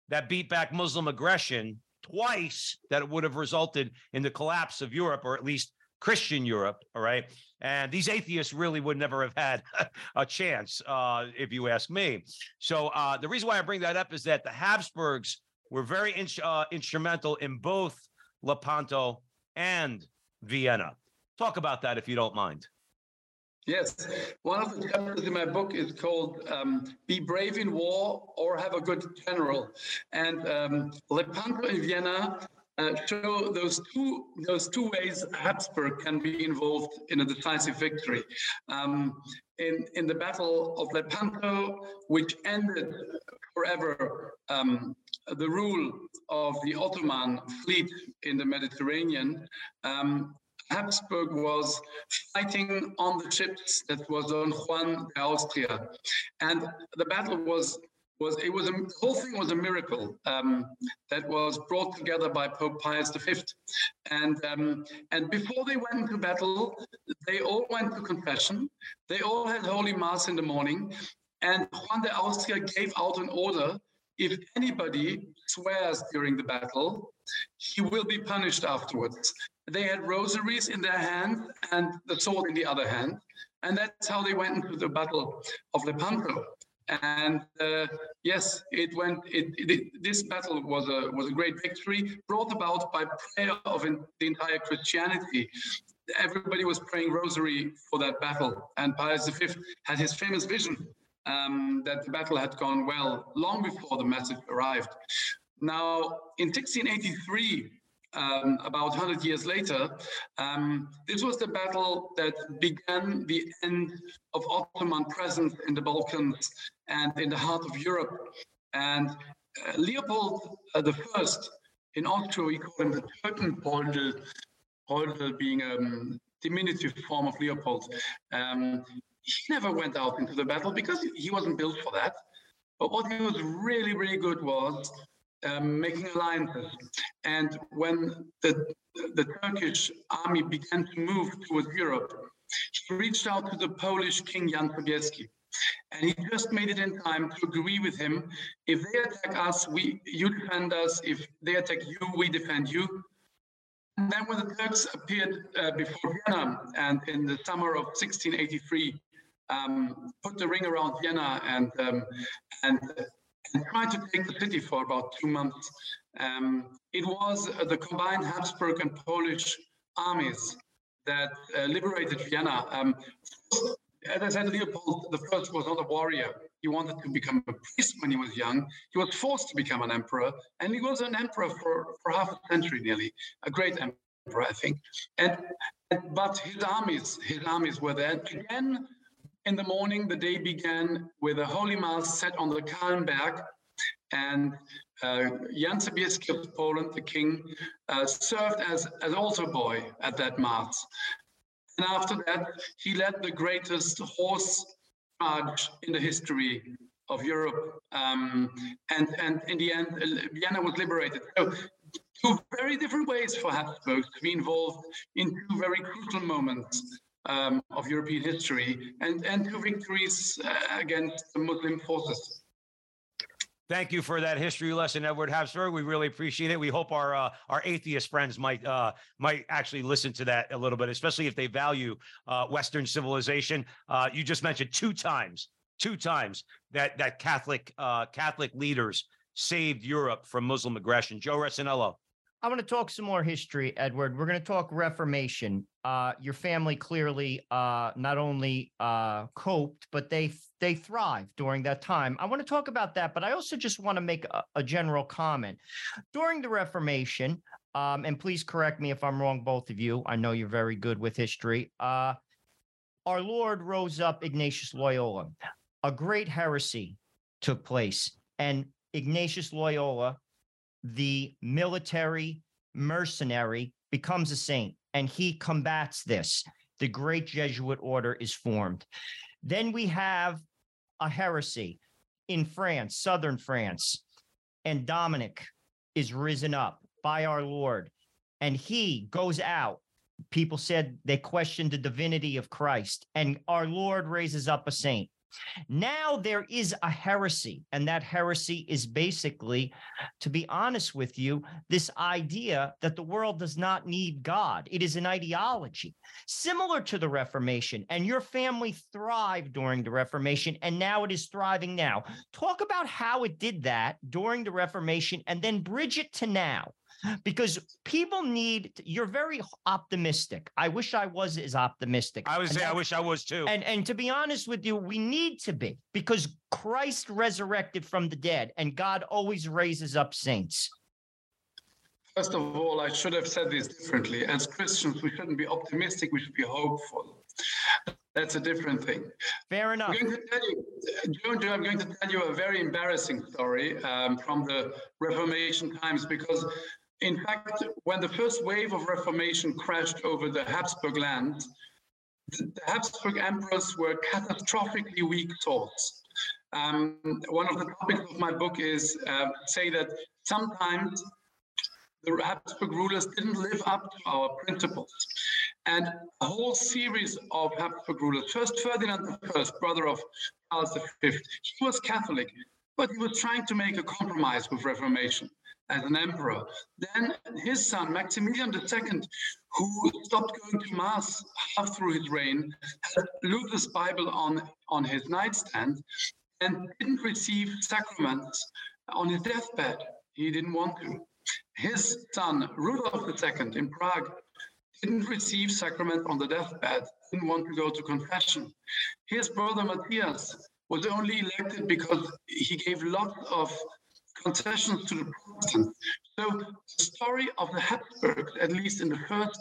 that beat back Muslim aggression twice that would have resulted in the collapse of Europe, or at least Christian Europe. All right. And these atheists really would never have had a chance, uh, if you ask me. So uh, the reason why I bring that up is that the Habsburgs were very in, uh, instrumental in both Lepanto and Vienna. Talk about that if you don't mind. Yes, one of the chapters in my book is called um, "Be Brave in War or Have a Good General," and um, Lepanto in Vienna uh, show those two those two ways Habsburg can be involved in a decisive victory. Um, in in the Battle of Lepanto, which ended forever um, the rule of the Ottoman fleet in the Mediterranean. Um, Habsburg was fighting on the ships that was on Juan de Austria, and the battle was was it was a, the whole thing was a miracle um, that was brought together by Pope Pius V, and um, and before they went into battle, they all went to confession. They all had Holy Mass in the morning, and Juan de Austria gave out an order: if anybody swears during the battle, he will be punished afterwards. They had rosaries in their hand and the sword in the other hand, and that's how they went into the battle of Lepanto. And uh, yes, it went. It, it, this battle was a was a great victory brought about by prayer of in, the entire Christianity. Everybody was praying rosary for that battle, and Pius V had his famous vision um, that the battle had gone well long before the message arrived. Now, in 1683, um, about 100 years later, um, this was the battle that began the end of Ottoman presence in the Balkans and in the heart of Europe. And uh, Leopold uh, in Austria, we call him the Türkenpoldl, Poldl being a um, diminutive form of Leopold. Um, he never went out into the battle because he wasn't built for that. But what he was really, really good was um, making alliances. And when the, the Turkish army began to move towards Europe, he reached out to the Polish king Jan Sobieski. And he just made it in time to agree with him. If they attack us, we you defend us. If they attack you, we defend you. And then when the Turks appeared uh, before Vienna and in the summer of 1683, um, put the ring around Vienna and um, and and tried to take the city for about two months. Um, it was uh, the combined Habsburg and Polish armies that uh, liberated Vienna. Um, as I said, Leopold First was not a warrior. He wanted to become a priest when he was young. He was forced to become an emperor, and he was an emperor for, for half a century nearly, a great emperor, I think. And, and but his armies, his armies were there again in the morning, the day began with a holy mass set on the Kahlenberg, and uh, Jan Sobieski of Poland, the king, uh, served as, as altar boy at that mass. And after that, he led the greatest horse charge in the history of Europe. Um, and, and in the end, Vienna was liberated. So, two very different ways for Habsburg to be involved in two very crucial moments um, of European history and, and two victories uh, against the Muslim forces. Thank you for that history lesson, Edward Habsburg. We really appreciate it. We hope our uh, our atheist friends might uh, might actually listen to that a little bit, especially if they value uh, Western civilization. Uh, you just mentioned two times, two times that that Catholic uh, Catholic leaders saved Europe from Muslim aggression. Joe Resinello. I want to talk some more history, Edward. We're going to talk Reformation. Uh, your family clearly uh, not only uh, coped, but they they thrived during that time. I want to talk about that, but I also just want to make a, a general comment. During the Reformation, um, and please correct me if I'm wrong, both of you. I know you're very good with history. Uh, our Lord rose up Ignatius Loyola. A great heresy took place, and Ignatius Loyola the military mercenary becomes a saint and he combats this. The great Jesuit order is formed. Then we have a heresy in France, southern France, and Dominic is risen up by our Lord and he goes out. People said they questioned the divinity of Christ, and our Lord raises up a saint. Now there is a heresy, and that heresy is basically, to be honest with you, this idea that the world does not need God. It is an ideology similar to the Reformation, and your family thrived during the Reformation, and now it is thriving now. Talk about how it did that during the Reformation and then bridge it to now because people need you're very optimistic i wish i was as optimistic i would say i wish i was too and and to be honest with you we need to be because christ resurrected from the dead and god always raises up saints First of all, I should have said this differently. As Christians, we shouldn't be optimistic, we should be hopeful. That's a different thing. Fair enough. I'm going to tell you, Joe, I'm going to tell you a very embarrassing story um, from the Reformation times because in fact, when the first wave of Reformation crashed over the Habsburg land, the Habsburg emperors were catastrophically weak souls. Um, one of the topics of my book is uh, say that sometimes the Habsburg rulers didn't live up to our principles. And a whole series of Habsburg rulers, first Ferdinand I, brother of Charles V, he was Catholic, but he was trying to make a compromise with Reformation as an emperor. Then his son, Maximilian II, who stopped going to Mass half through his reign, had Luther's Bible on, on his nightstand and didn't receive sacraments on his deathbed. He didn't want to. His son, Rudolf II, in Prague, didn't receive sacrament on the deathbed, didn't want to go to confession. His brother Matthias was only elected because he gave lots of concessions to the Protestants. So the story of the Habsburgs, at least in the first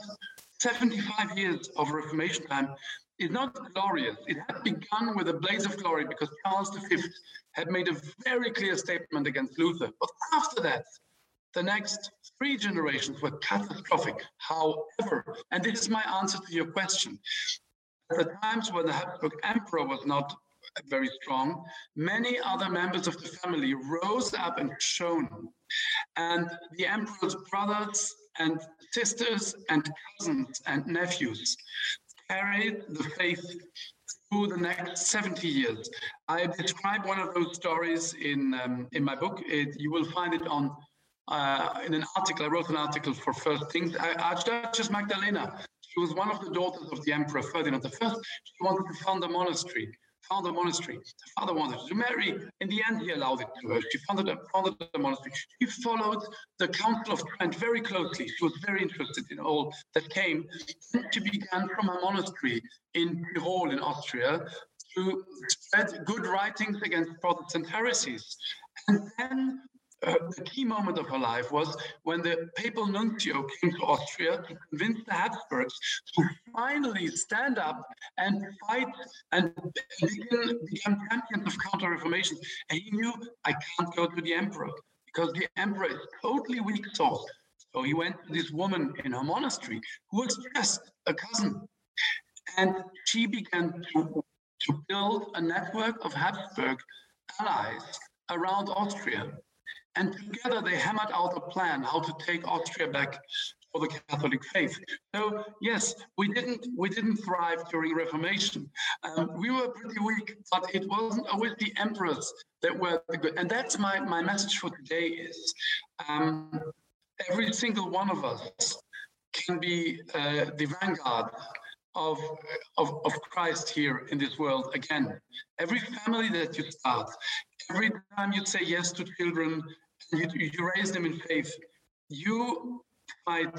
75 years of Reformation time, is not glorious. It had begun with a blaze of glory because Charles V had made a very clear statement against Luther. But after that, the next three generations were catastrophic. However, and this is my answer to your question, at the times when the Habsburg emperor was not very strong, many other members of the family rose up and shone. And the emperor's brothers and sisters and cousins and nephews carried the faith through the next 70 years. I describe one of those stories in um, in my book. It, you will find it on uh, in an article. I wrote an article for First Things. Archduchess Magdalena. She was one of the daughters of the Emperor Ferdinand I. She wanted to found a monastery founded a monastery. The father wanted to marry. In the end, he allowed it to her. She founded a, founded a monastery. She followed the Council of Trent very closely. She was very interested in all that came. She began from a monastery in Tyrol in Austria to spread good writings against Protestant heresies. And then the key moment of her life was when the papal nuncio came to Austria to convince the Habsburgs to finally stand up and fight and begin, become champions of counter reformation. And he knew, I can't go to the emperor because the emperor is totally weak souled. So he went to this woman in her monastery who was just a cousin. And she began to, to build a network of Habsburg allies around Austria. And together they hammered out a plan how to take Austria back for the Catholic faith. So yes, we didn't we didn't thrive during Reformation. Um, we were pretty weak, but it wasn't always the emperors that were the good. And that's my my message for today is um, every single one of us can be uh, the vanguard of, of, of Christ here in this world again. Every family that you start, every time you say yes to children, you, you raise them in faith. You fight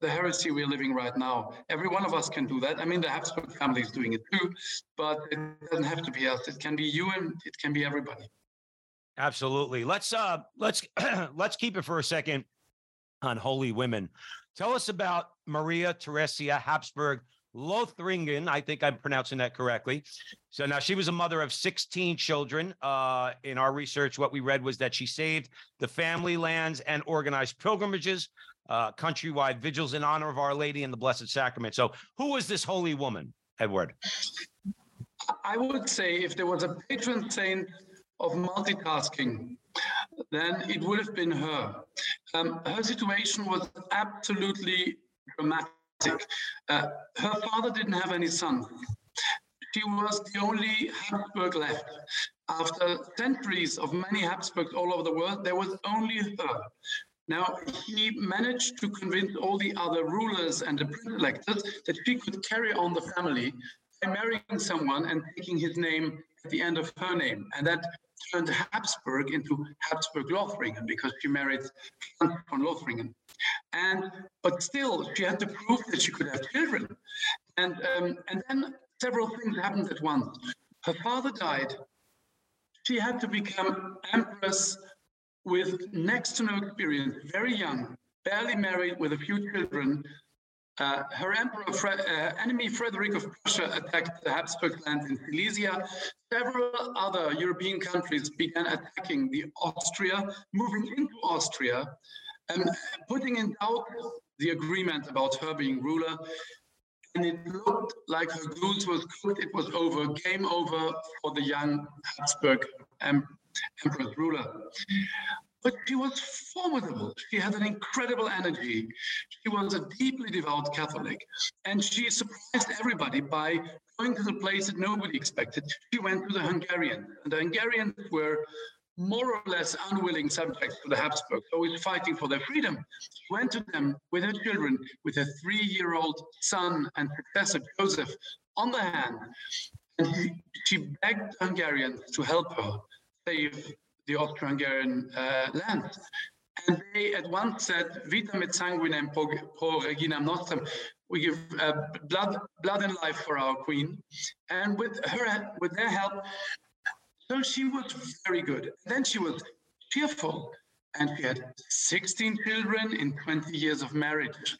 the heresy we're living right now. Every one of us can do that. I mean, the Habsburg family is doing it too, but it doesn't have to be us. It can be you and it can be everybody. Absolutely. Let's uh let's let's keep it for a second on holy women. Tell us about Maria Theresia Habsburg Lothringen. I think I'm pronouncing that correctly. So now she was a mother of 16 children. Uh, in our research, what we read was that she saved the family lands and organized pilgrimages, uh, countrywide vigils in honor of Our Lady and the Blessed Sacrament. So, who was this holy woman, Edward? I would say if there was a patron saint of multitasking, then it would have been her. Um, her situation was absolutely dramatic. Uh, her father didn't have any son. She was the only Habsburg left. After centuries of many Habsburgs all over the world, there was only her. Now, he managed to convince all the other rulers and the electors that she could carry on the family by marrying someone and taking his name at the end of her name. And that turned Habsburg into Habsburg Lothringen because she married von Lothringen. And but still, she had to prove that she could have children. And um, and then several things happened at once. Her father died. She had to become empress with next to no experience, very young, barely married, with a few children. Uh, her emperor, uh, enemy Frederick of Prussia attacked the Habsburg lands in Silesia. Several other European countries began attacking the Austria, moving into Austria, and putting in doubt the agreement about her being ruler. And it looked like her goose was cooked. It was over, game over for the young Habsburg em- empress ruler. But she was formidable. She had an incredible energy. She was a deeply devout Catholic. And she surprised everybody by going to the place that nobody expected. She went to the Hungarians. And the Hungarians were more or less unwilling subjects to the Habsburgs, always fighting for their freedom. She went to them with her children, with her three year old son and successor, Joseph, on the hand. And he, she begged Hungarians to help her save the Austro Hungarian uh, land. And they at once said, Vitam et sanguinem pro, pro reginam nostrum. We give uh, blood, blood and life for our queen. And with her, with their help, so she was very good. Then she was cheerful, and she had 16 children in 20 years of marriage.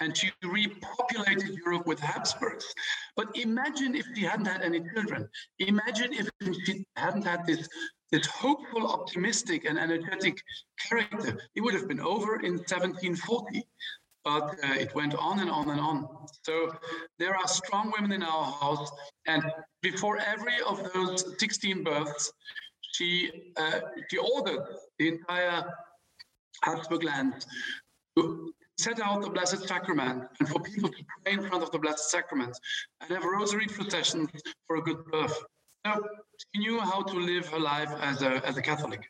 And she repopulated Europe with Habsburgs. But imagine if she hadn't had any children. Imagine if she hadn't had this, this hopeful, optimistic, and energetic character. It would have been over in 1740. but uh, it went on and on and on. So there are strong women in our house, and before every of those 16 births, she uh, she ordered the entire Habsburg land to set out the Blessed Sacrament and for people to pray in front of the Blessed Sacrament and have rosary processions for a good birth. So she knew how to live her life as a, as a Catholic.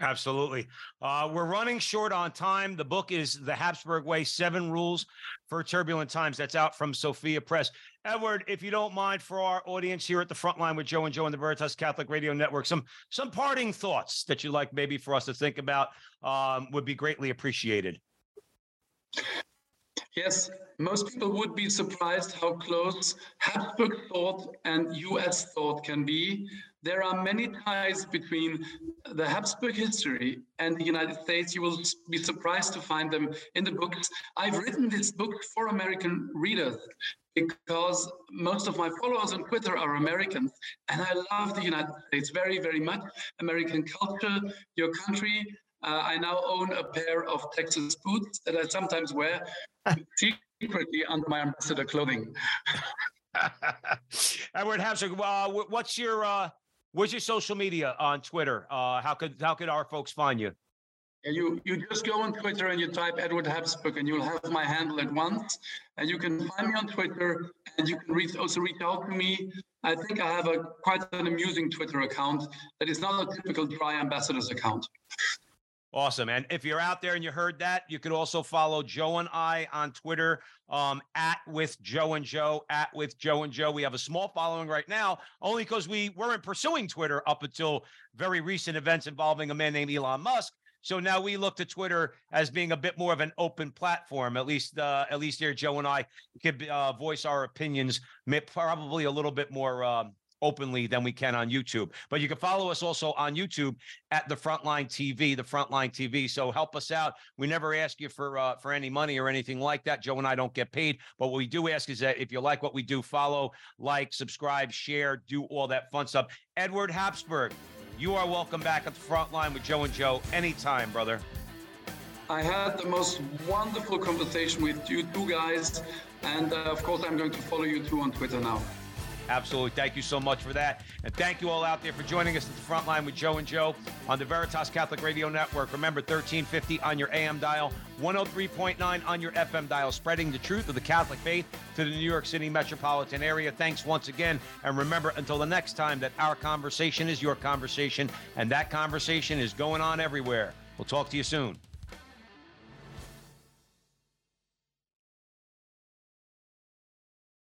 Absolutely. Uh, we're running short on time. The book is The Habsburg Way Seven Rules for Turbulent Times. That's out from Sophia Press. Edward, if you don't mind, for our audience here at the front line with Joe and Joe and the Veritas Catholic Radio Network, some some parting thoughts that you'd like maybe for us to think about um, would be greatly appreciated. Yes, most people would be surprised how close Habsburg thought and US thought can be. There are many ties between the Habsburg history and the United States. You will be surprised to find them in the books. I've written this book for American readers because most of my followers on Twitter are Americans, and I love the United States very, very much. American culture, your country, uh, I now own a pair of Texas boots that I sometimes wear secretly under my ambassador clothing. Edward Habsburg, uh, what's your uh, what's your social media on Twitter? Uh, how could how could our folks find you? You you just go on Twitter and you type Edward Habsburg and you'll have my handle at once. And you can find me on Twitter and you can reach, also reach out to me. I think I have a quite an amusing Twitter account that is not a typical dry ambassador's account. Awesome. And if you're out there and you heard that, you could also follow Joe and I on Twitter um, at with Joe and Joe, at with Joe and Joe. We have a small following right now, only because we weren't pursuing Twitter up until very recent events involving a man named Elon Musk. So now we look to Twitter as being a bit more of an open platform. At least, uh, at least here, Joe and I could uh, voice our opinions, probably a little bit more um, openly than we can on YouTube. But you can follow us also on YouTube at the Frontline TV, the Frontline TV. So help us out. We never ask you for uh, for any money or anything like that. Joe and I don't get paid, but what we do ask is that if you like what we do, follow, like, subscribe, share, do all that fun stuff. Edward Habsburg, you are welcome back at the Frontline with Joe and Joe anytime, brother. I had the most wonderful conversation with you two guys. And uh, of course, I'm going to follow you too on Twitter now. Absolutely. Thank you so much for that. And thank you all out there for joining us at the front line with Joe and Joe on the Veritas Catholic Radio Network. Remember, 1350 on your AM dial, 103.9 on your FM dial, spreading the truth of the Catholic faith to the New York City metropolitan area. Thanks once again. And remember, until the next time, that our conversation is your conversation, and that conversation is going on everywhere. We'll talk to you soon.